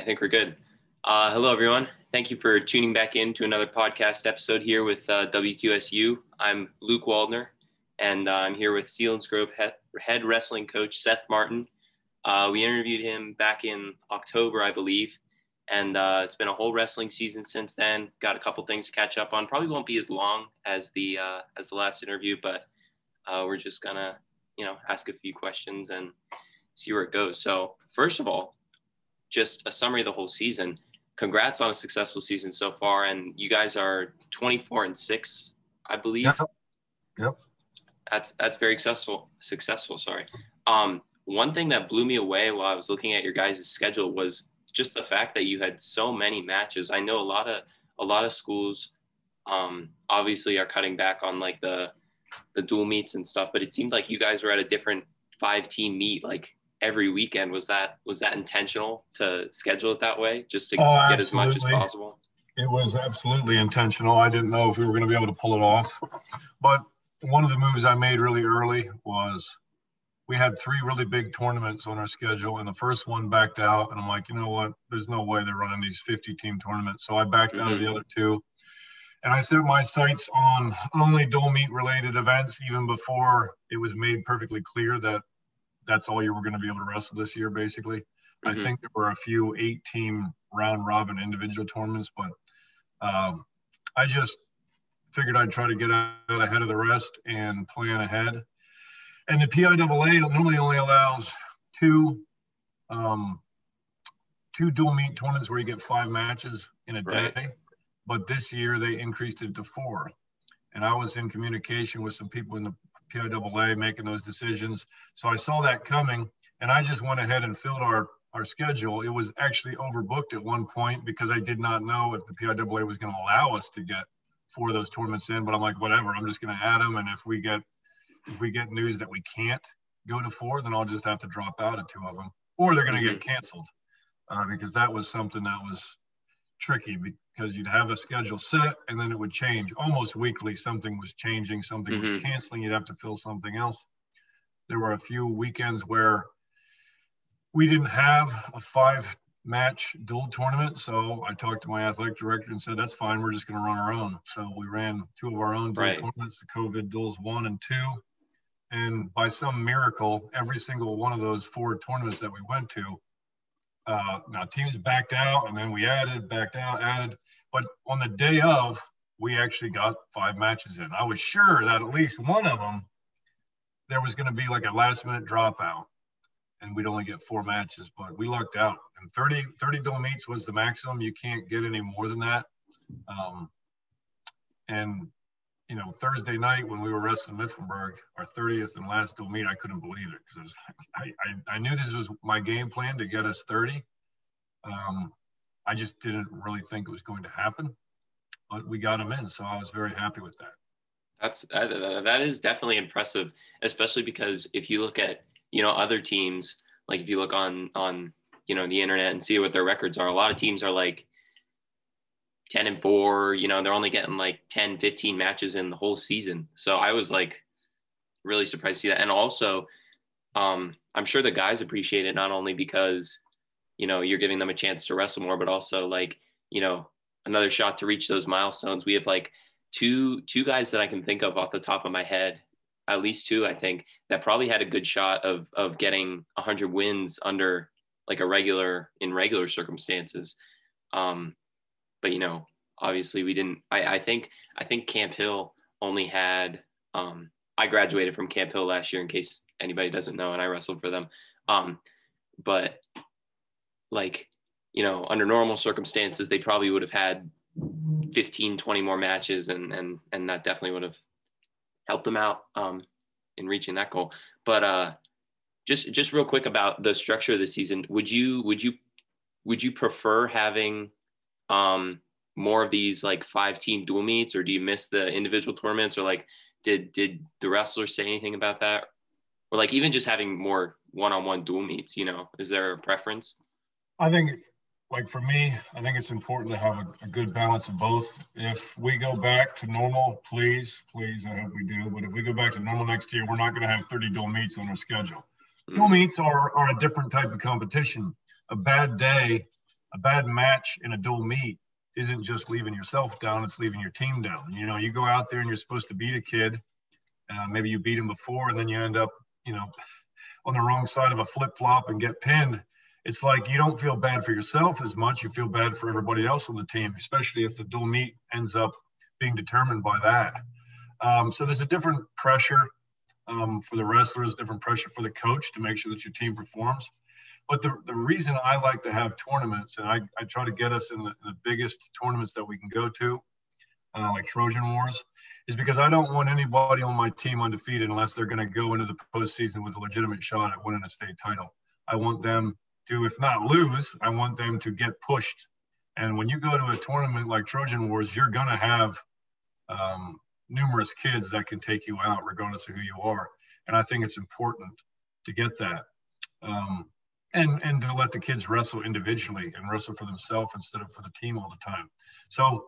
I think we're good. Uh, hello, everyone. Thank you for tuning back in to another podcast episode here with uh, WQSU. I'm Luke Waldner, and uh, I'm here with Selinsgrove head, head wrestling coach Seth Martin. Uh, we interviewed him back in October, I believe, and uh, it's been a whole wrestling season since then. Got a couple things to catch up on. Probably won't be as long as the uh, as the last interview, but we're just gonna you know ask a few questions and see where it goes. So first of all, just a summary of the whole season. Congrats on a successful season so far, and you guys are 24 and six, I believe. Yep. Yep. That's that's very successful. Successful, sorry. Um, one thing that blew me away while I was looking at your guys' schedule was just the fact that you had so many matches. I know a lot of a lot of schools um, obviously are cutting back on like the the dual meets and stuff, but it seemed like you guys were at a different five team meet like every weekend. Was that was that intentional to schedule it that way, just to oh, get as much as possible? It was absolutely intentional. I didn't know if we were going to be able to pull it off, but one of the moves I made really early was we had three really big tournaments on our schedule, and the first one backed out. And I'm like, you know what? There's no way they're running these 50 team tournaments. So I backed mm-hmm. out of the mm-hmm. other two. And I set my sights on only dual meet related events, even before it was made perfectly clear that that's all you were going to be able to wrestle this year, basically. Mm-hmm. I think there were a few eight team round robin individual tournaments, but um, I just figured I'd try to get out ahead of the rest and plan ahead. And the PIAA normally only allows two um, two dual meet tournaments where you get five matches in a right. day, but this year they increased it to four. And I was in communication with some people in the PIAA making those decisions. So I saw that coming and I just went ahead and filled our, our schedule. It was actually overbooked at one point because I did not know if the PIAA was going to allow us to get four of those tournaments in, but I'm like, whatever, I'm just going to add them. And if we get, if we get news that we can't go to four, then I'll just have to drop out of two of them or they're going to mm-hmm. get canceled uh, because that was something that was tricky because you'd have a schedule set and then it would change almost weekly. Something was changing, something mm-hmm. was canceling. You'd have to fill something else. There were a few weekends where we didn't have a five match dual tournament. So I talked to my athletic director and said, that's fine. We're just going to run our own. So we ran two of our own dual right. tournaments, the COVID duels one and two. And by some miracle, every single one of those four tournaments that we went to, uh, now teams backed out and then we added, backed out, added. But on the day of, we actually got five matches in. I was sure that at least one of them, there was going to be like a last minute dropout and we'd only get four matches, but we lucked out. And 30, 30 dual meets was the maximum. You can't get any more than that. Um, and you know, Thursday night when we were wrestling Mifflinburg, our 30th and last dual meet, I couldn't believe it because I, I, I, knew this was my game plan to get us 30. Um, I just didn't really think it was going to happen, but we got them in, so I was very happy with that. That's uh, that is definitely impressive, especially because if you look at you know other teams, like if you look on on you know the internet and see what their records are, a lot of teams are like 10 and 4 you know they're only getting like 10 15 matches in the whole season. So i was like really surprised to see that. And also um, i'm sure the guys appreciate it not only because you know you're giving them a chance to wrestle more but also like you know another shot to reach those milestones. We have like two two guys that i can think of off the top of my head at least two i think that probably had a good shot of of getting 100 wins under like a regular in regular circumstances. Um but you know, obviously we didn't. I, I think I think Camp Hill only had. Um, I graduated from Camp Hill last year, in case anybody doesn't know, and I wrestled for them. Um, but like you know, under normal circumstances, they probably would have had 15, 20 more matches, and and and that definitely would have helped them out um, in reaching that goal. But uh, just just real quick about the structure of the season, would you would you would you prefer having um, more of these like five team dual meets, or do you miss the individual tournaments, or like did did the wrestlers say anything about that, or like even just having more one on one dual meets? You know, is there a preference? I think like for me, I think it's important to have a, a, good balance of both. If we go back to normal, please, please, I hope we do. But if we go back to normal next year, we're not going to have 30 dual meets on our schedule. Mm-hmm. Dual meets are, are a different type of competition. A bad day a bad match in a dual meet isn't just leaving yourself down, it's leaving your team down. You know, you go out there and you're supposed to beat a kid. Uh, maybe you beat him before and then you end up, you know, on the wrong side of a flip flop and get pinned. It's like you don't feel bad for yourself as much. You feel bad for everybody else on the team, especially if the dual meet ends up being determined by that. Um, so there's a different pressure um, for the wrestlers, different pressure for the coach to make sure that your team performs. But the, the reason I like to have tournaments, and I, I try to get us in the, the biggest tournaments that we can go to, uh, like Trojan Wars, is because I don't want anybody on my team undefeated unless they're going to go into the postseason with a legitimate shot at winning a state title. I want them to, if not lose, I want them to get pushed. And when you go to a tournament like Trojan Wars, you're going to have um, numerous kids that can take you out regardless of who you are. And I think it's important to get that. Um, and and to let the kids wrestle individually and wrestle for themselves instead of for the team all the time. So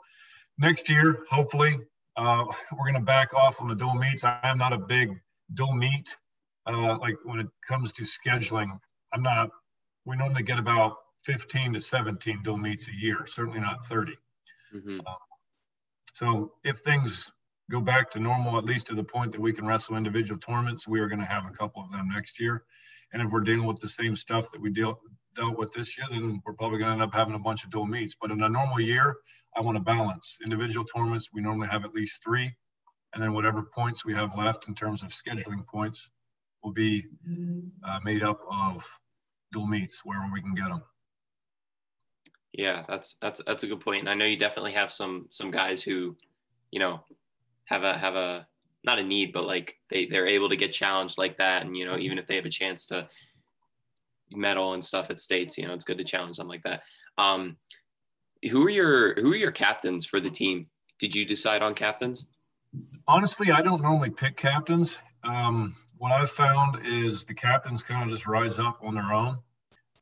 next year, hopefully, uh, we're going to back off on the dual meets. I am not a big dual meet. Uh, like when it comes to scheduling, I'm not. We normally get about 15 to 17 dual meets a year. Certainly not 30. Mm-hmm. Uh, so if things go back to normal, at least to the point that we can wrestle individual tournaments, we are going to have a couple of them next year. And if we're dealing with the same stuff that we deal, dealt with this year, then we're probably going to end up having a bunch of dual meets. But in a normal year, I want to balance. Individual tournaments, we normally have at least three. And then whatever points we have left in terms of scheduling points will be uh, made up of dual meets wherever we can get them. Yeah, that's that's that's a good point. And I know you definitely have some some guys who, you know, have a have a not a need, but like they they're able to get challenged like that, and you know even if they have a chance to medal and stuff at states, you know it's good to challenge them like that. Um, who are your who are your captains for the team? Did you decide on captains? Honestly, I don't normally pick captains. Um, what I've found is the captains kind of just rise up on their own,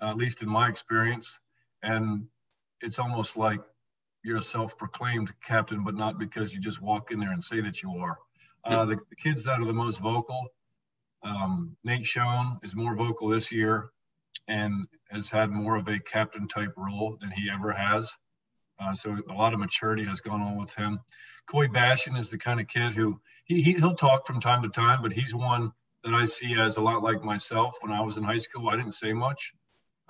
uh, at least in my experience, and it's almost like you're a self-proclaimed captain, but not because you just walk in there and say that you are. Uh, the, the, kids that are the most vocal, um, Nate Schoen is more vocal this year and has had more of a captain type role than he ever has. Uh, so a lot of maturity has gone on with him. Coy Bashan is the kind of kid who he, he he'll talk from time to time, but he's one that I see as a lot like myself. When I was in high school, I didn't say much.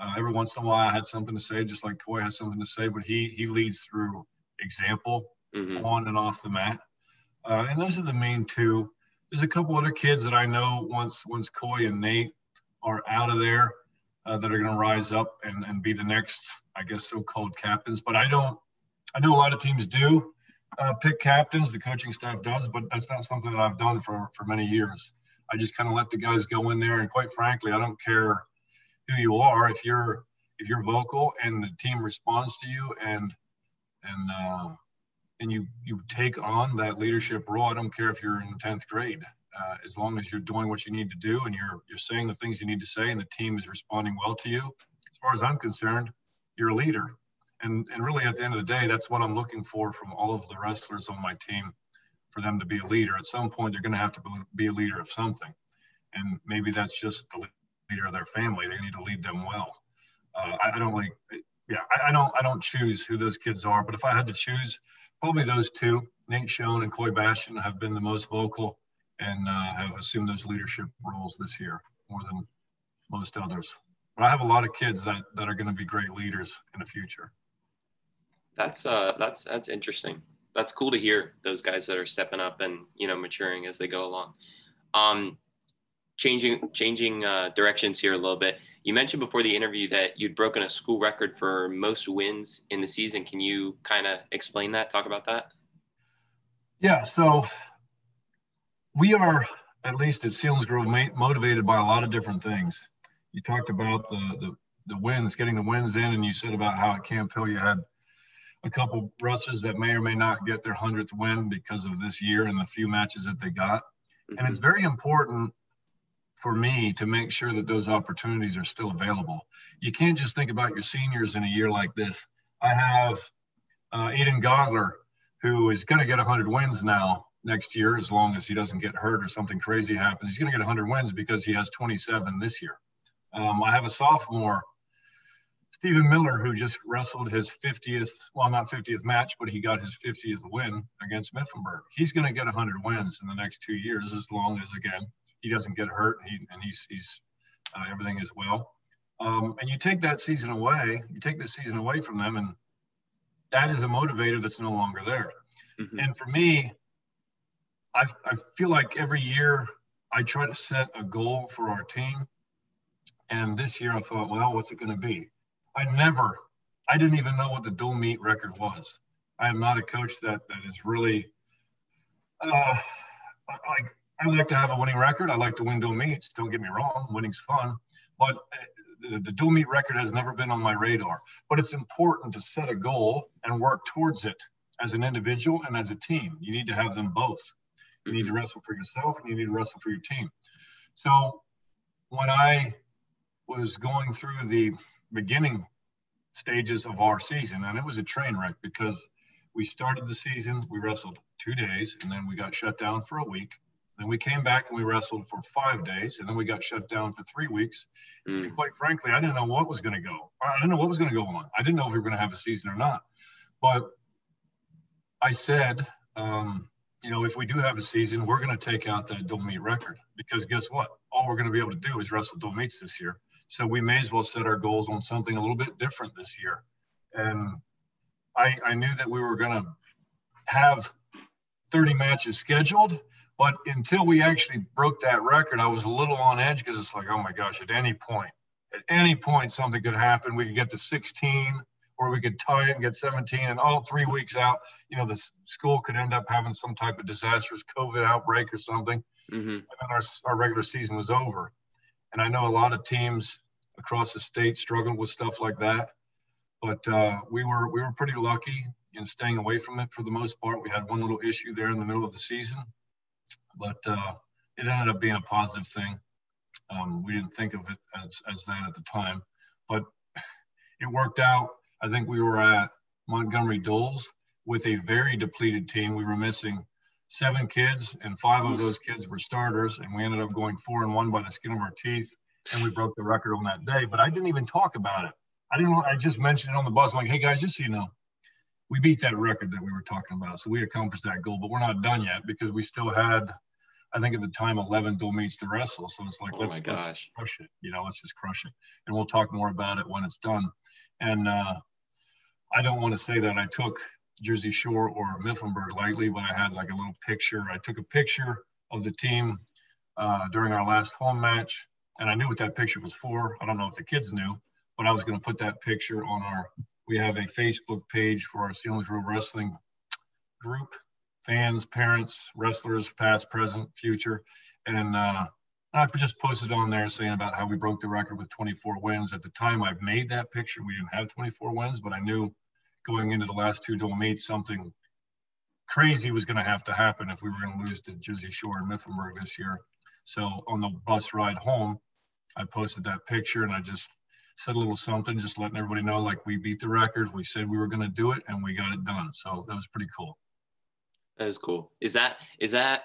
Uh, every once in a while, I had something to say, just like Coy has something to say. But he he leads through example mm-hmm. on and off the mat. Uh, and those are the main two. There's a couple other kids that I know once once Coy and Nate are out of there uh, that are going to rise up and, and be the next, I guess, so-called captains. But I don't. I know a lot of teams do uh, pick captains. The coaching staff does, but that's not something that I've done for for many years. I just kind of let the guys go in there, and quite frankly, I don't care who you are. If you're if you're vocal and the team responds to you and and uh, and you you take on that leadership role. I don't care if you're in 10th grade, uh, as long as you're doing what you need to do and you're you're saying the things you need to say, and the team is responding well to you. As far as I'm concerned, you're a leader. And and really, at the end of the day, that's what I'm looking for from all of the wrestlers on my team, for them to be a leader. At some point, they're going to have to be a leader of something, and maybe that's just the leader of their family. They need to lead them well. Uh, I, I, don't like, yeah, I, I don't I don't choose who those kids are, but if I had to choose probably those two, Nate Schoen and Coy Bashan, have been the most vocal and uh, have assumed those leadership roles this year more than most others. But I have a lot of kids that that are going to be great leaders in the future. That's uh that's that's interesting. That's cool to hear those guys that are stepping up and you know maturing as they go along. Um, changing changing uh, directions here a little bit. You mentioned before the interview that you'd broken a school record for most wins in the season. Can you kind of explain that? Talk about that. Yeah. So we are, at least at Selinsgrove, motivated by a lot of different things. You talked about the, the, the wins, getting the wins in, and you said about how at Camp Hill you had a couple wrestlers that may or may not get their 100th win because of this year and the few matches that they got. Mm-hmm. And it's very important for me to make sure that those opportunities are still available. You can't just think about your seniors in a year like this. I have uh, Aiden Gogler, who is going to get 100 wins now next year, as long as he doesn't get hurt or something crazy happens. He's going to get 100 wins because he has 27 this year. Um, I have a sophomore Stephen Miller, who just wrestled his 50th, well, not 50th match, but he got his 50th win against Mifflinburg. He's going to get 100 wins in the next two years, as long as again he doesn't get hurt and, he, and he's he's uh, everything is well. Um, and you take that season away, you take this season away from them, and that is a motivator that's no longer there. Mm-hmm. And for me, I, I feel like every year I try to set a goal for our team. And this year I thought, well, what's it going to be? I never, I didn't even know what the dual meet record was. I am not a coach that that is really, uh, like I like to have a winning record. I like to win dual meets. Don't get me wrong, winning's fun, but uh, the, the dual meet record has never been on my radar. But it's important to set a goal and work towards it as an individual and as a team. You need to have them both. You need to wrestle for yourself and you need to wrestle for your team. So when I was going through the beginning stages of our season, and it was a train wreck because we started the season, we wrestled two days, and then we got shut down for a week. Then we came back and we wrestled for five days, and then we got shut down for three weeks. Mm. And quite frankly, I didn't know what was going to go. I didn't know what was going to go on. I didn't know if we were going to have a season or not. But I said, um, you know, if we do have a season, we're going to take out that meet record because guess what? All we're going to be able to do is wrestle meets this year. So we may as well set our goals on something a little bit different this year. And I, I knew that we were going to have 30 matches scheduled, but until we actually broke that record, I was a little on edge because it's like, oh my gosh, at any point, at any point, something could happen. We could get to 16 or we could tie it and get 17 and all three weeks out, you know, the school could end up having some type of disastrous COVID outbreak or something. Mm-hmm. And then our, our regular season was over. And I know a lot of teams across the state struggled with stuff like that. But uh, we were we were pretty lucky in staying away from it for the most part. We had one little issue there in the middle of the season, but uh, it ended up being a positive thing. Um, we didn't think of it as, as that at the time, but it worked out I think we were at Montgomery Duals with a very depleted team. We were missing seven kids, and five of those kids were starters, and we ended up going four and one by the skin of our teeth, and we broke the record on that day. But I didn't even talk about it. I didn't. I just mentioned it on the bus. I'm like, hey guys, just so you know, we beat that record that we were talking about, so we accomplished that goal. But we're not done yet because we still had, I think at the time, 11 dual meets to wrestle. So it's like, oh let's, let's crush it. You know, let's just crush it, and we'll talk more about it when it's done. And uh, I don't want to say that I took Jersey Shore or Mifflinburg lightly, but I had like a little picture. I took a picture of the team uh, during our last home match, and I knew what that picture was for. I don't know if the kids knew, but I was going to put that picture on our. We have a Facebook page for our Selinsgrove Wrestling group, fans, parents, wrestlers, past, present, future, and uh, I just posted on there saying about how we broke the record with 24 wins. At the time I made that picture, we didn't have 24 wins, but I knew going into the last two meets, something crazy was going to have to happen if we were going to lose to Jersey Shore and Mifflinburg this year. So on the bus ride home, I posted that picture and I just said a little something, just letting everybody know like we beat the records. We said we were going to do it and we got it done. So that was pretty cool. That is cool. Is that is that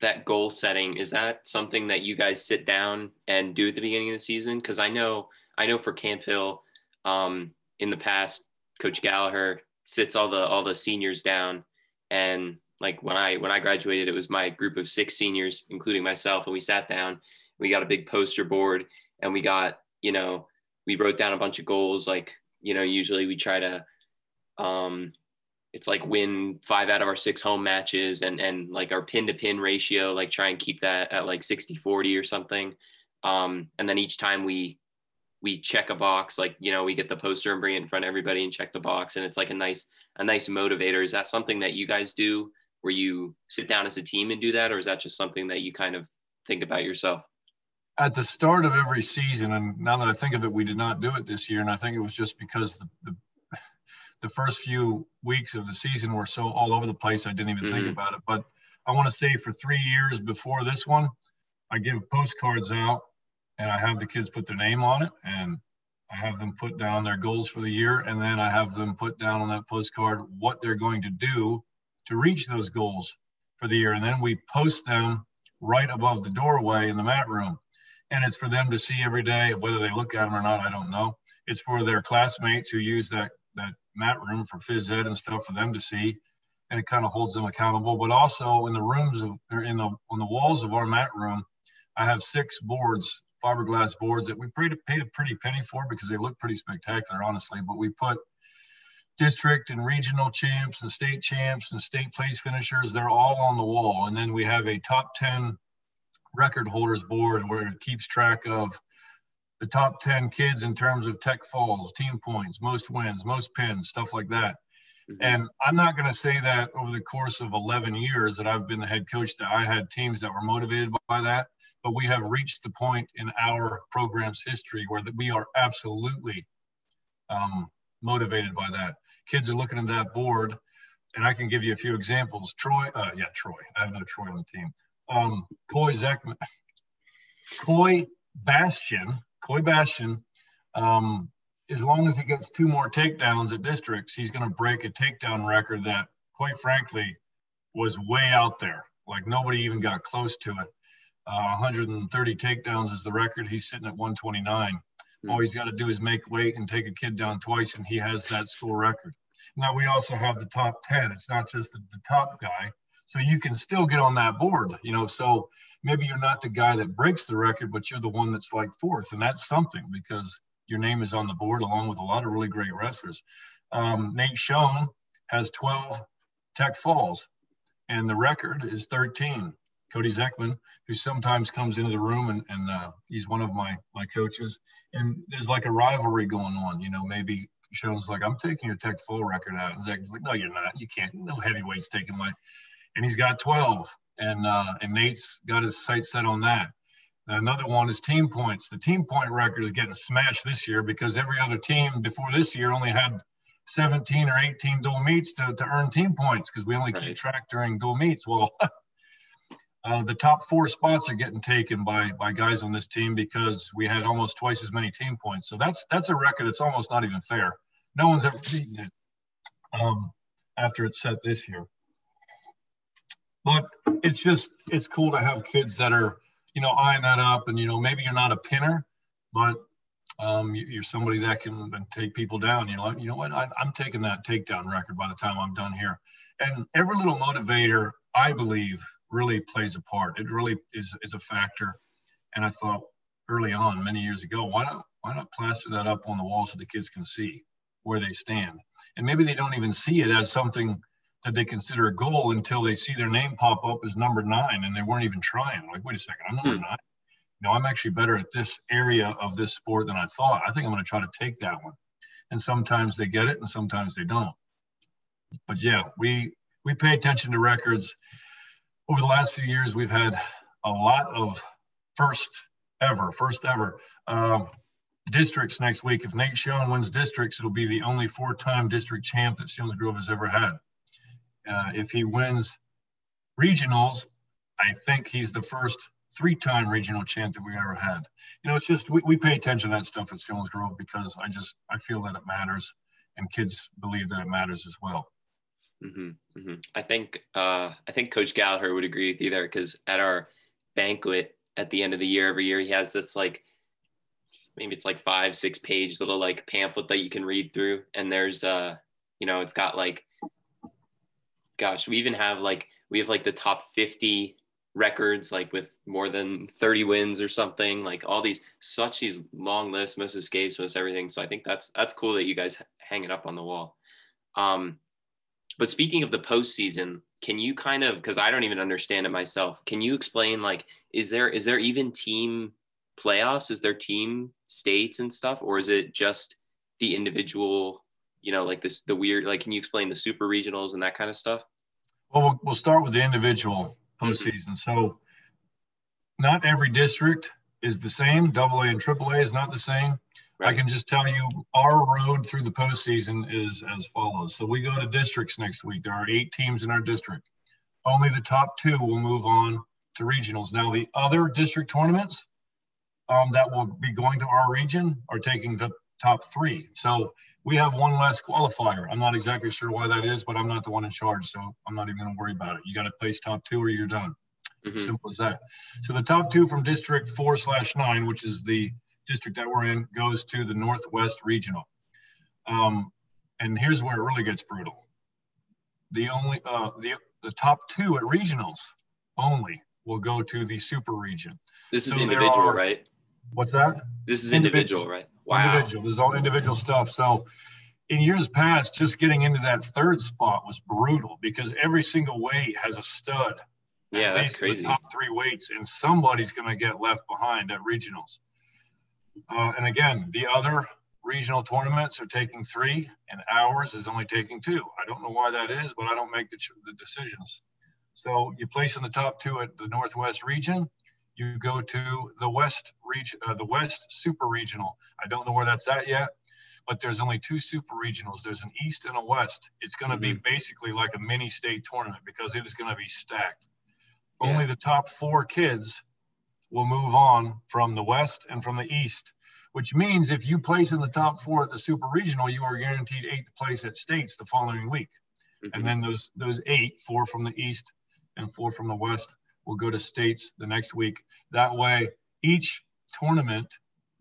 that goal setting is that something that you guys sit down and do at the beginning of the season because i know i know for camp hill um, in the past coach gallagher sits all the all the seniors down. And like when i when i graduated it was my group of six seniors including myself and we sat down we got a big poster board and we got you know we wrote down a bunch of goals. Like you know usually we try to um it's like win five out of our six home matches and and like our pin to pin ratio like try and keep that at like 60 40 or something. Um, and then each time we we check a box like you know we get the poster and bring it in front of everybody and check the box and it's like a nice a nice motivator is that something that you guys do where you sit down as a team and do that or is that just something that you kind of think about yourself at the start of every season and now that i think of it we did not do it this year and i think it was just because the, the the first few weeks of the season were so all over the place, I didn't even mm-hmm. think about it. But I want to say for three years before this one, I give postcards out and I have the kids put their name on it and I have them put down their goals for the year. And then I have them put down on that postcard what they're going to do to reach those goals for the year. And then we post them right above the doorway in the mat room. and it's for them to see every day. Whether they look at them or not, I don't know. It's for their classmates who use that that mat room for phys ed and stuff for them to see, and it kind of holds them accountable. But also in the rooms of in the on the walls of our mat room, I have six boards, fiberglass boards that we paid, paid a pretty penny for because they look pretty spectacular, honestly. But we put district and regional champs and state champs and state place finishers. They're all on the wall, and then we have a top ten record holders board where it keeps track of the top 10 kids in terms of tech falls, team points, most wins, most pins, stuff like that. Mm-hmm. And I'm not going to say that over the course of 11 years that I've been the head coach that I had teams that were motivated by that, but we have reached the point in our program's history where that we are absolutely um, motivated by that. Kids are looking at that board, and I can give you a few examples. Troy, uh, yeah, Troy. I have no Troy on the team. Um, Coy Zekman, Coy Bastion, Coy Bastion, um, as long as he gets two more takedowns at districts, he's going to break a takedown record that, quite frankly, was way out there. Like nobody even got close to it. Uh, 130 takedowns is the record. He's sitting at 129. Mm-hmm. All he's got to do is make weight and take a kid down twice, and he has that school record. Now we also have the top 10. It's not just the, the top guy. So you can still get on that board, you know. So maybe you're not the guy that breaks the record, but you're the one that's like fourth, and that's something because your name is on the board along with a lot of really great wrestlers. Um, Nate Schoen has 12 tech falls, and the record is 13. Cody Zekman, who sometimes comes into the room and, and uh, he's one of my my coaches, and there's like a rivalry going on. You know, maybe Schoen's like, I'm taking your tech fall record out, and Zekman's like, No, you're not. You can't. No heavyweights taking my, and he's got 12, and uh, and Nate's got his sights set on that. Another one is team points. The team point record is getting smashed this year because every other team before this year only had 17 or 18 dual meets to, to earn team points because we only right. keep track during dual meets. Well, uh, the top four spots are getting taken by by guys on this team because we had almost twice as many team points. So that's that's a record that's almost not even fair. No one's ever beaten it um, after it's set this year. But it's just it's cool to have kids that are you know, eyeing that up. And, you know, maybe you're not a pinner, but um, you're somebody that can take people down. You know, you know what? I, am taking that takedown record by the time I'm done here. And every little motivator, I believe, really plays a part. It really is, is a factor. And I thought early on, many years ago, why not why not plaster that up on the wall so the kids can see where they stand? And maybe they don't even see it as something that they consider a goal until they see their name pop up as number nine and they weren't even trying. Like, wait a second, I'm number hmm. nine. No, I'm actually better at this area of this sport than I thought. I think I'm going to try to take that one. And sometimes they get it and sometimes they don't. But yeah, we we pay attention to records. Over the last few years, we've had a lot of first ever, first ever um, districts next week. If Nate Schoen wins districts, it'll be the only four-time district champ that Selinsgrove has ever had. Uh, if he wins regionals, I think he's the first three-time regional champ that we ever had. You know, it's just we, we pay attention to that stuff at Selinsgrove because I just I feel that it matters, and kids believe that it matters as well. Mm-hmm, mm-hmm. I think uh, I think Coach Gallagher would agree with you there because at our banquet at the end of the year every year he has this like maybe it's like five six page little like pamphlet that you can read through and there's uh you know it's got like gosh, we even have like we have like the top 50 records like with more than 30 wins or something like all these such these long lists most escapes most everything so i think that's that's cool that you guys hang it up on the wall um but speaking of the postseason can you kind of because i don't even understand it myself can you explain like is there is there even team playoffs is there team states and stuff or is it just the individual you know, like this, the weird, like, can you explain the super regionals and that kind of stuff? Well, we'll, we'll start with the individual postseason. Mm-hmm. So not every district is the same. Double A and triple A is not the same. Right. I can just tell you our road through the postseason is as follows. So we go to districts next week. There are eight teams in our district. Only the top two will move on to regionals. Now the other district tournaments um, that will be going to our region are taking the top three. So we have one less qualifier. I'm not exactly sure why that is, but I'm not the one in charge, so I'm not even going to worry about it. You got to place top two or you're done. Mm-hmm. Simple as that. So the top two from District Four slash Nine, which is the district that we're in, goes to the Northwest Regional. Um, and here's where it really gets brutal. The only uh, the the top two at regionals only will go to the super region. This is individual, are, right? What's that? This is individual, individual right? Wow. Individual. This is all individual stuff. So in years past, just getting into that third spot was brutal because every single weight has a stud. Yeah, that's crazy. top three weights, and somebody's going to get left behind at regionals. Uh, and again, the other regional tournaments are taking three, and ours is only taking two. I don't know why that is, but I don't make the, the decisions. So you place in the top two at the Northwest region. You go to the West region, uh, the West Super Regional. I don't know where that's at yet, but there's only two Super Regionals. There's an East and a West. It's going to mm-hmm. be basically like a mini state tournament because it is going to be stacked. Yeah. Only the top four kids will move on from the West and from the East which means if you place in the top four at the super regional, you are guaranteed eighth place at states the following week. Mm-hmm. And then those those eight, four from the east and four from the west, will go to states the next week. That way, each tournament,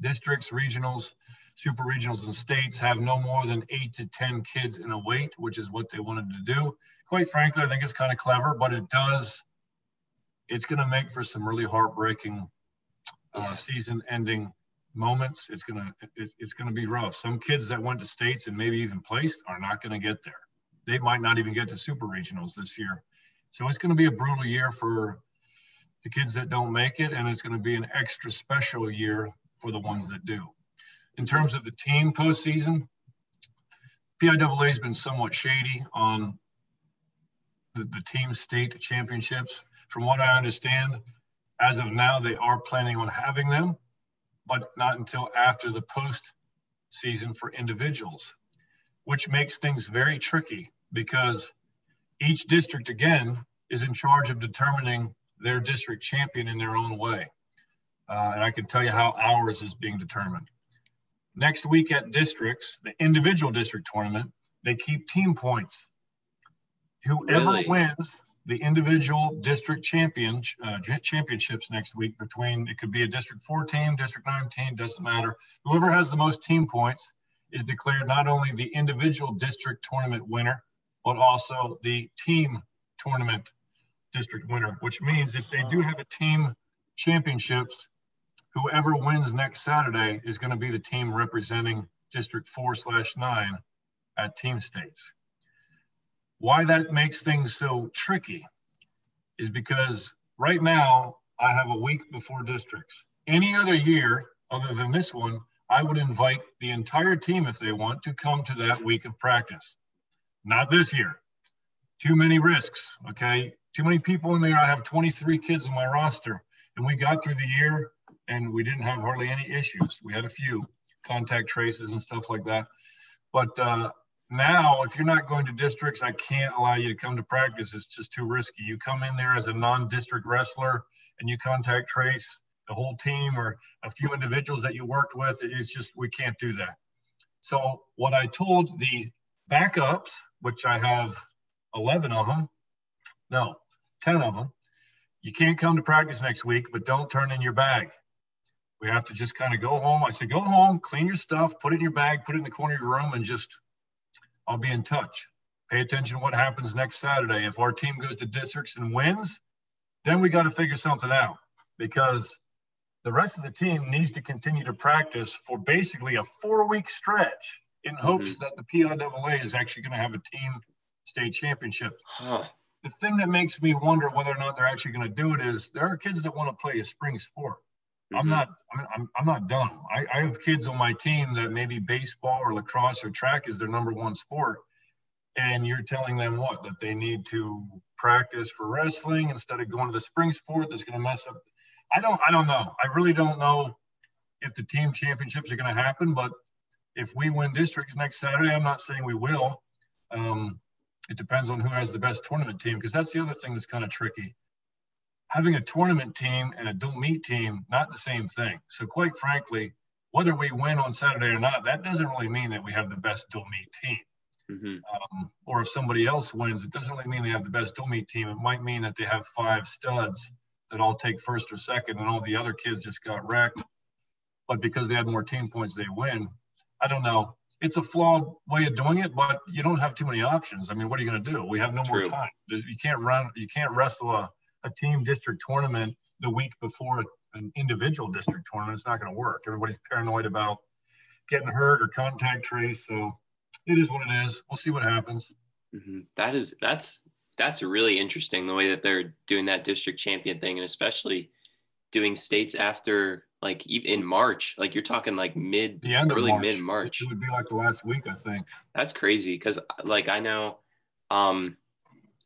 districts, regionals, super regionals, and states have no more than eight to 10 kids in a weight, which is what they wanted to do. Quite frankly, I think it's kind of clever, but it does, it's going to make for some really heartbreaking uh, season ending moments. It's gonna it's, it's gonna be rough. Some kids that went to states and maybe even placed are not gonna get there. They might not even get to super regionals this year. So it's gonna be a brutal year for the kids that don't make it, and it's gonna be an extra special year for the ones that do. In terms of the team postseason, PIAA has been somewhat shady on the, the team state championships. From what I understand, as of now, they are planning on having them but not until after the post season for individuals, which makes things very tricky because each district, again, is in charge of determining their district champion in their own way. Uh, and I can tell you how ours is being determined. Next week at districts, the individual district tournament, they keep team points. Whoever really? wins the individual district champion uh, championships next week between it could be a district 4 team district 9 team doesn't matter. Whoever has the most team points is declared not only the individual district tournament winner but also the team tournament district winner which means if they do have a team championships whoever wins next saturday is going to be the team representing district 4 slash 9 at team states why that makes things so tricky is because right now I have a week before districts. Any other year other than this one, I would invite the entire team if they want to come to that week of practice. Not this year. Too many risks, okay? Too many people in there. I have 23 kids in my roster, and we got through the year and we didn't have hardly any issues. We had a few contact traces and stuff like that. But uh, now if you're not going to districts i can't allow you to come to practice. It's just too risky. You come in there as a non-district wrestler and you contact trace the whole team or a few individuals that you worked with it's just we can't do that. So what i told the backups which i have 11 of them no 10 of them you can't come to practice next week but don't turn in your bag. We have to just kind of go home. I said go home clean your stuff put it in your bag put it in the corner of your room and just I'll be in touch. Pay attention to what happens next Saturday. If our team goes to districts and wins, then we got to figure something out because the rest of the team needs to continue to practice for basically a four week stretch in hopes mm-hmm. that the PIAA is actually going to have a team state championship. Huh. The thing that makes me wonder whether or not they're actually going to do it is there are kids that want to play a spring sport. Mm-hmm. I'm not. I'm, I'm not done. I, I have kids on my team that maybe baseball or lacrosse or track is their number one sport, and you're telling them what that they need to practice for wrestling instead of going to the spring sport that's going to mess up. I don't. I don't know. I really don't know if the team championships are going to happen. But if we win districts next Saturday, I'm not saying we will. Um, it depends on who has the best tournament team because that's the other thing that's kind of tricky having a tournament team and a dual meet team, not the same thing. So quite frankly, whether we win on Saturday or not, that doesn't really mean that we have the best dual meet team. Mm-hmm. Um, or if somebody else wins, it doesn't really mean they have the best dual meet team. It might mean that they have five studs that all take first or second, and all the other kids just got wrecked. But because they had more team points, they win. I don't know. It's a flawed way of doing it, but you don't have too many options. I mean, what are you going to do? We have no True. more time. You can't run. You can't wrestle a, a team district tournament the week before an individual district tournament. It's not going to work. Everybody's paranoid about getting hurt or contact trace. So it is what it is. We'll see what happens. Mm-hmm. That is that's that's really interesting the way that they're doing that district champion thing, and especially doing states after like in March. Like you're talking like mid, the end early mid March. It would be like the last week, I think. That's crazy because like I know, um,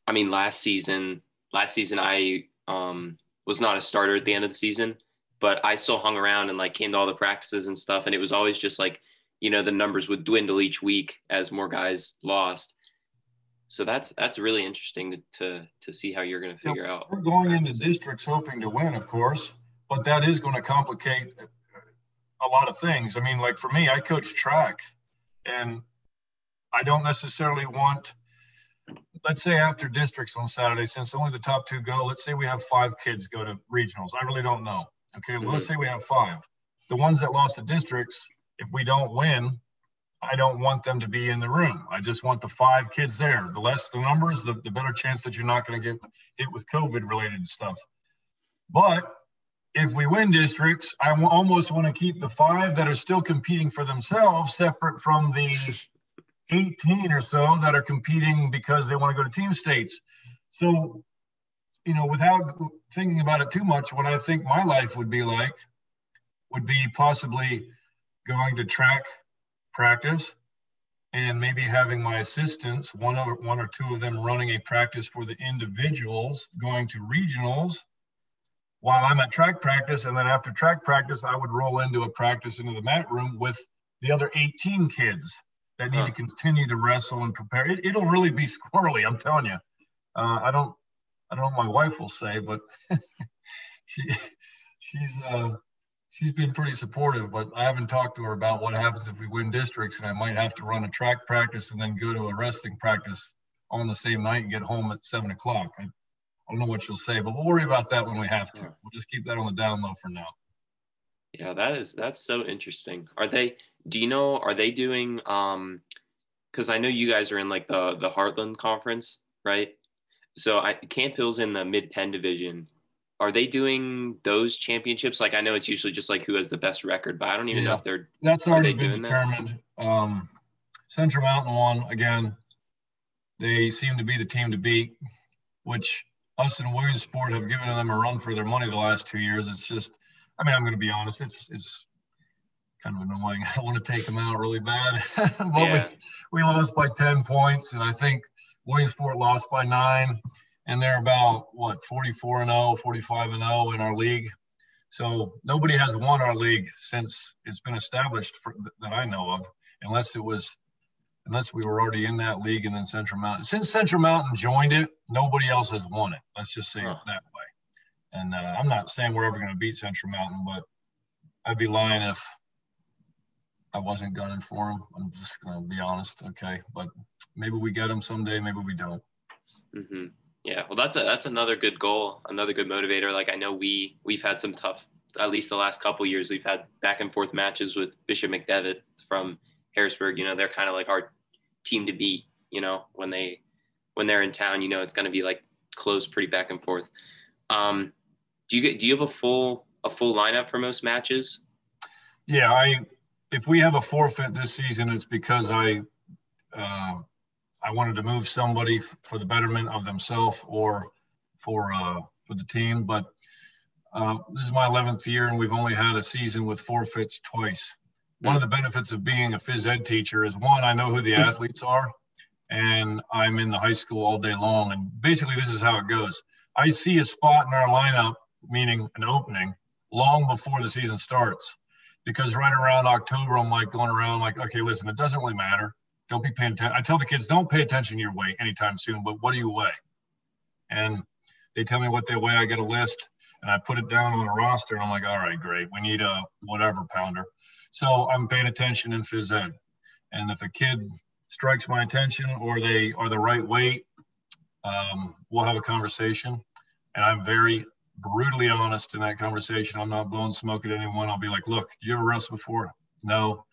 I mean last season, last season I um was not a starter at the end of the season, but I still hung around and like came to all the practices and stuff, and it was always just like you know the numbers would dwindle each week as more guys lost so that's that's really interesting to to, to see how you're going to figure out. We're going into districts hoping to win, of course, but that is going to complicate a lot of things. I mean, like for me, I coach track, and I don't necessarily want. Let's say after districts on Saturday, since only the top two go, let's say we have five kids go to regionals. I really don't know. Okay, well, mm-hmm. let's say we have five. The ones that lost the districts, if we don't win, I don't want them to be in the room. I just want the five kids there. The less the numbers, the, the better chance that you're not going to get hit with COVID related stuff. But if we win districts, I w- almost want to keep the five that are still competing for themselves separate from the 18 or so that are competing because they want to go to team states. So, you know, without thinking about it too much, what I think my life would be like would be possibly going to track practice and maybe having my assistants, one or, one or two of them running a practice for the individuals going to regionals while I'm at track practice. And then after track practice, I would roll into a practice into the mat room with the other 18 kids that need huh. to continue to wrestle and prepare. It, will really be squirrely, I'm telling you. Uh, I don't, I don't know what my wife will say, but she, she's, uh, she's been pretty supportive, but I haven't talked to her about what happens if we win districts and I might have to run a track practice and then go to a wrestling practice on the same night and get home at seven o'clock. I, I don't know what she'll say, but we'll worry about that when we have to. We'll just keep that on the down low for now. Yeah, that is that's so interesting. Are they do you know are they doing um because I know you guys are in like the the Heartland conference, right? So I Camp Hill's in the mid Penn division are they doing those championships? Like I know it's usually just like who has the best record, but I don't even yeah, know if they're that's already been determined. Um, Central Mountain won again. They seem to be the team to beat, which us and Williamsport have given them a run for their money the last two years. It's just, I mean, I'm going to be honest. It's it's kind of annoying. I want to take them out really bad, but yeah. we we lost by ten points, and I think Williamsport lost by nine and they're about what 44 and 0 45 and 0 in our league so nobody has won our league since it's been established for, that i know of unless it was unless we were already in that league and then central mountain since central mountain joined it nobody else has won it let's just say huh. it that way and uh, i'm not saying we're ever going to beat central mountain but i'd be lying if i wasn't gunning for them i'm just going to be honest okay but maybe we get them someday maybe we don't mm-hmm. Yeah, well, that's a that's another good goal, another good motivator. Like I know we we've had some tough, at least the last couple years, we've had back and forth matches with Bishop McDevitt from Harrisburg. You know, they're kind of like our team to beat. You know, when they when they're in town, you know, it's going to be like close, pretty back and forth. Um, do you get do you have a full a full lineup for most matches? Yeah, I if we have a forfeit this season, it's because I uh, I wanted to move somebody for the betterment of themselves or for uh, for the team. But uh, this is my 11th year, and we've only had a season with forfeits twice. One of the benefits of being a phys ed teacher is one, I know who the athletes are, and I'm in the high school all day long. And basically, this is how it goes. I see a spot in our lineup, meaning an opening, long before the season starts. Because right around October, I'm like going around like, okay, listen, it doesn't really matter don't be paying attention. I tell the kids, don't pay attention to your weight anytime soon, but what do you weigh? And they tell me what they weigh. I get a list and I put it down on a roster. And I'm like, all right, great. We need a whatever pounder. So I'm paying attention in phys ed. And if a kid strikes my attention or they are the right weight, um, we'll have a conversation. And I'm very, brutally honest in that conversation. I'm not blowing smoke at anyone. I'll be like, look, did you ever wrestle before? No.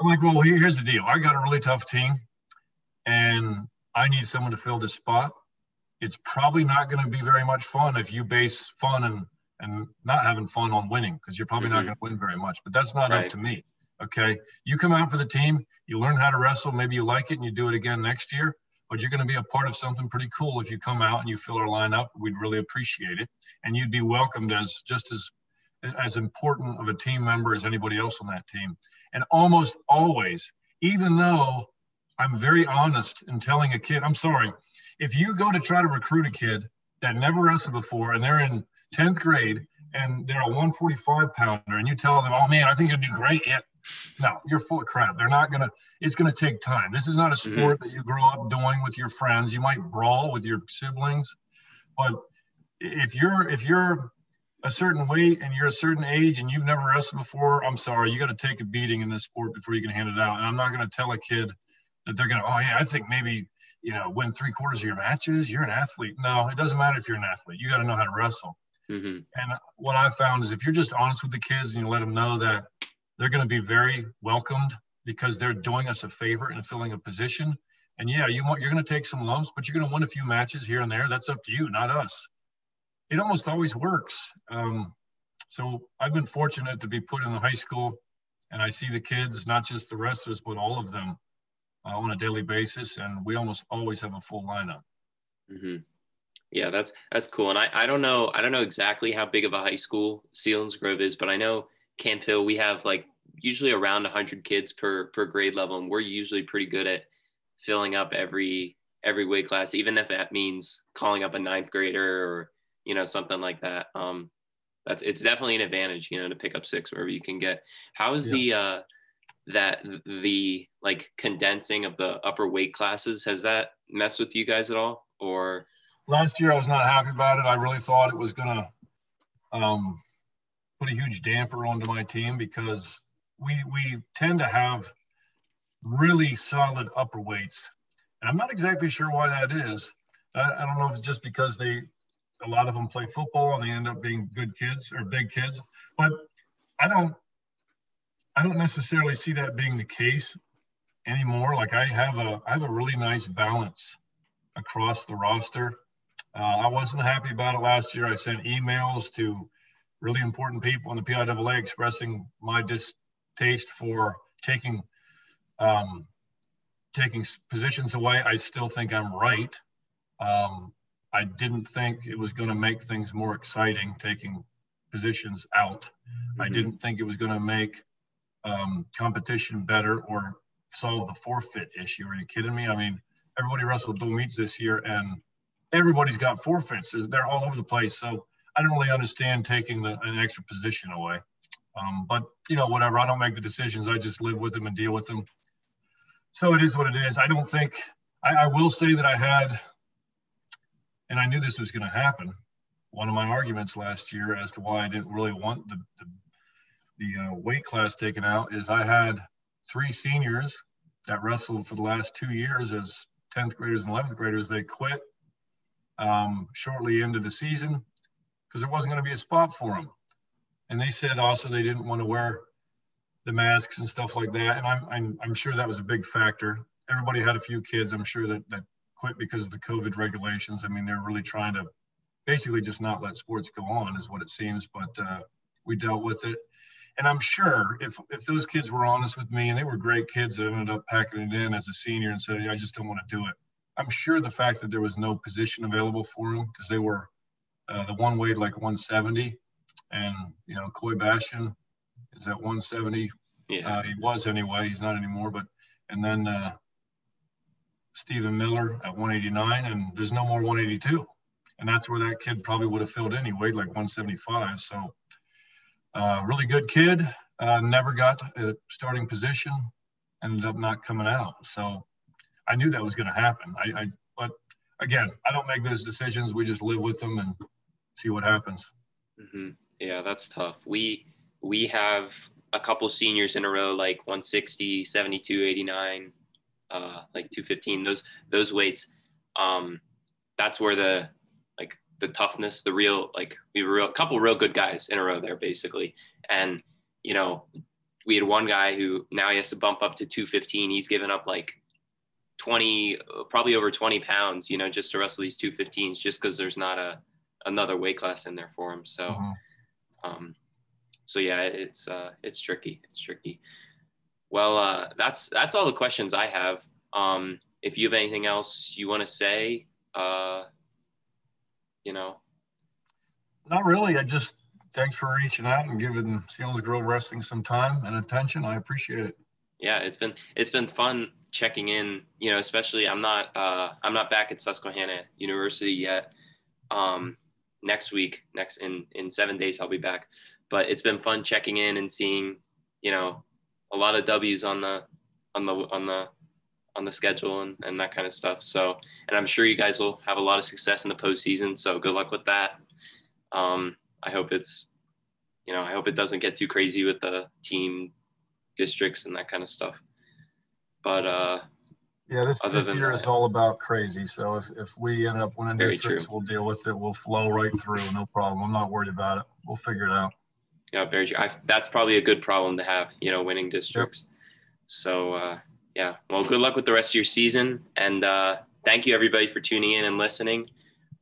I'm like, well, here's the deal. I got a really tough team and I need someone to fill this spot. It's probably not going to be very much fun if you base fun and, and not having fun on winning because you're probably mm-hmm. not going to win very much. But that's not right. up to me. Okay. You come out for the team, you learn how to wrestle. Maybe you like it and you do it again next year, but you're going to be a part of something pretty cool if you come out and you fill our lineup. We'd really appreciate it. And you'd be welcomed as just as as important of a team member as anybody else on that team. And almost always, even though I'm very honest in telling a kid, I'm sorry, if you go to try to recruit a kid that never wrestled before and they're in 10th grade and they're a 145 pounder and you tell them, oh man, I think you'll do great. Yeah. No, you're full of crap. They're not going to, it's going to take time. This is not a mm-hmm. sport mm-hmm. that you grow up doing with your friends. You might brawl with your siblings, but if you're, if you're a certain weight and you're a certain age and you've never wrestled before, I'm sorry, you got to take a beating in this sport before you can hand it out. And I'm not going to tell a kid that they're going to, oh, yeah, I think maybe, you know, win three quarters of your matches. You're an athlete. No, it doesn't matter if you're an athlete. You got to know how to wrestle. Mm-hmm. And what I found is if you're just honest with the kids and you let them know that they're going to be very welcomed because they're doing us a favor and filling a position. And yeah, you want, you're going to take some lumps, but you're going to win a few matches here and there. That's up to you, not us it almost always works. Um, so I've been fortunate to be put in the high school, and I see the kids, not just the wrestlers, but all of them uh, on a daily basis, and we almost always have a full lineup. Mm-hmm. Yeah, that's that's cool. And I, I don't know I don't know exactly how big of a high school Selinsgrove is, but I know Camp Hill we have like usually around 100 kids per per grade level, and we're usually pretty good at filling up every every weight class, even if that means calling up a ninth grader or you know, something like that. Um, that's it's definitely an advantage, you know, to pick up six wherever you can get. How is yeah. the uh, that the like condensing of the upper weight classes has that messed with you guys at all? Or last year I was not happy about it. I really thought it was gonna um, put a huge damper onto my team because we we tend to have really solid upper weights, and I'm not exactly sure why that is. I, I don't know if it's just because they a lot of them play football and they end up being good kids or big kids. But I don't I don't necessarily see that being the case anymore. Like I have a I have a really nice balance across the roster. Uh, I wasn't happy about it last year. I sent emails to really important people in the PIAA expressing my distaste for taking um, taking positions away. I still think I'm right. Um, I didn't think it was going to make things more exciting taking positions out. Mm-hmm. I didn't think it was going to make um, competition better or solve the forfeit issue. Are you kidding me? I mean, everybody wrestled dual meets this year and everybody's got forfeits. They're all over the place. So I don't really understand taking the, an extra position away. Um, but, you know, whatever. I don't make the decisions. I just live with them and deal with them. So it is what it is. I don't think, I, I will say that I had and I knew this was going to happen. One of my arguments last year as to why I didn't really want the, the, the uh, weight class taken out is I had three seniors that wrestled for the last two years as 10th graders and 11th graders. They quit um, shortly into the season because there wasn't going to be a spot for them. And they said also they didn't want to wear the masks and stuff like that. And I'm, I'm, I'm sure that was a big factor. Everybody had a few kids, I'm sure that, that quit because of the COVID regulations. I mean, they're really trying to basically just not let sports go on, is what it seems. But uh, we dealt with it. And I'm sure if, if those kids were honest with me and they were great kids that ended up packing it in as a senior and said, I just don't want to do it. I'm sure the fact that there was no position available for them because they were uh, the one weighed like 170 and, you know, Coy Bastion is at 170. Yeah. Uh, he was anyway. He's not anymore. But, and then uh, Stephen Miller at 189, and there's no more 182. And that's where that kid probably would have filled in. He weighed like 175. So, uh, really good kid. Uh, never got a starting position. Ended up not coming out. So, I knew that was going to happen. I, I, but again, I don't make those decisions. We just live with them and see what happens. Mm-hmm. Yeah, that's tough. We we have a couple seniors in a row, like 160, 72, 89 uh, like 215 those those weights um, that's where the like the toughness, the real like we were a couple real good guys in a row there basically, and you know we had one guy who now he has to bump up to 215. He's given up like 20, probably over 20 pounds, you know, just to wrestle these 215s, just because there's not a another weight class in there for him. So, mm-hmm. um, so yeah, it's uh, it's tricky. It's tricky. Well, uh, that's that's all the questions I have. Um, if you have anything else you want to say, uh, you know. Not really. I just thanks for reaching out and giving Selinsgrove Wrestling some time and attention. I appreciate it. Yeah, it's been it's been fun checking in. You know, especially I'm not uh, I'm not back at Susquehanna University yet. Um, next week, next in in seven days, I'll be back. But it's been fun checking in and seeing, you know, a lot of W's on the on the on the on the schedule and, and that kind of stuff. So, and I'm sure you guys will have a lot of success in the postseason. So good luck with that. Um, I hope it's, you know, I hope it doesn't get too crazy with the team districts and that kind of stuff. But uh, yeah, this, this year that, is all about crazy. So if, if we end up winning districts, true. we'll deal with it. We'll flow right through. No problem. I'm not worried about it. We'll figure it out. Yeah, very true. I, that's probably a good problem to have, you know, winning districts. Yep. So uh, yeah, well, good luck with the rest of your season. And uh, thank you everybody for tuning in and listening.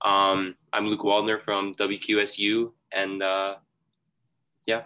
Um, I'm Luke Waldner from WQSU, and uh, yeah,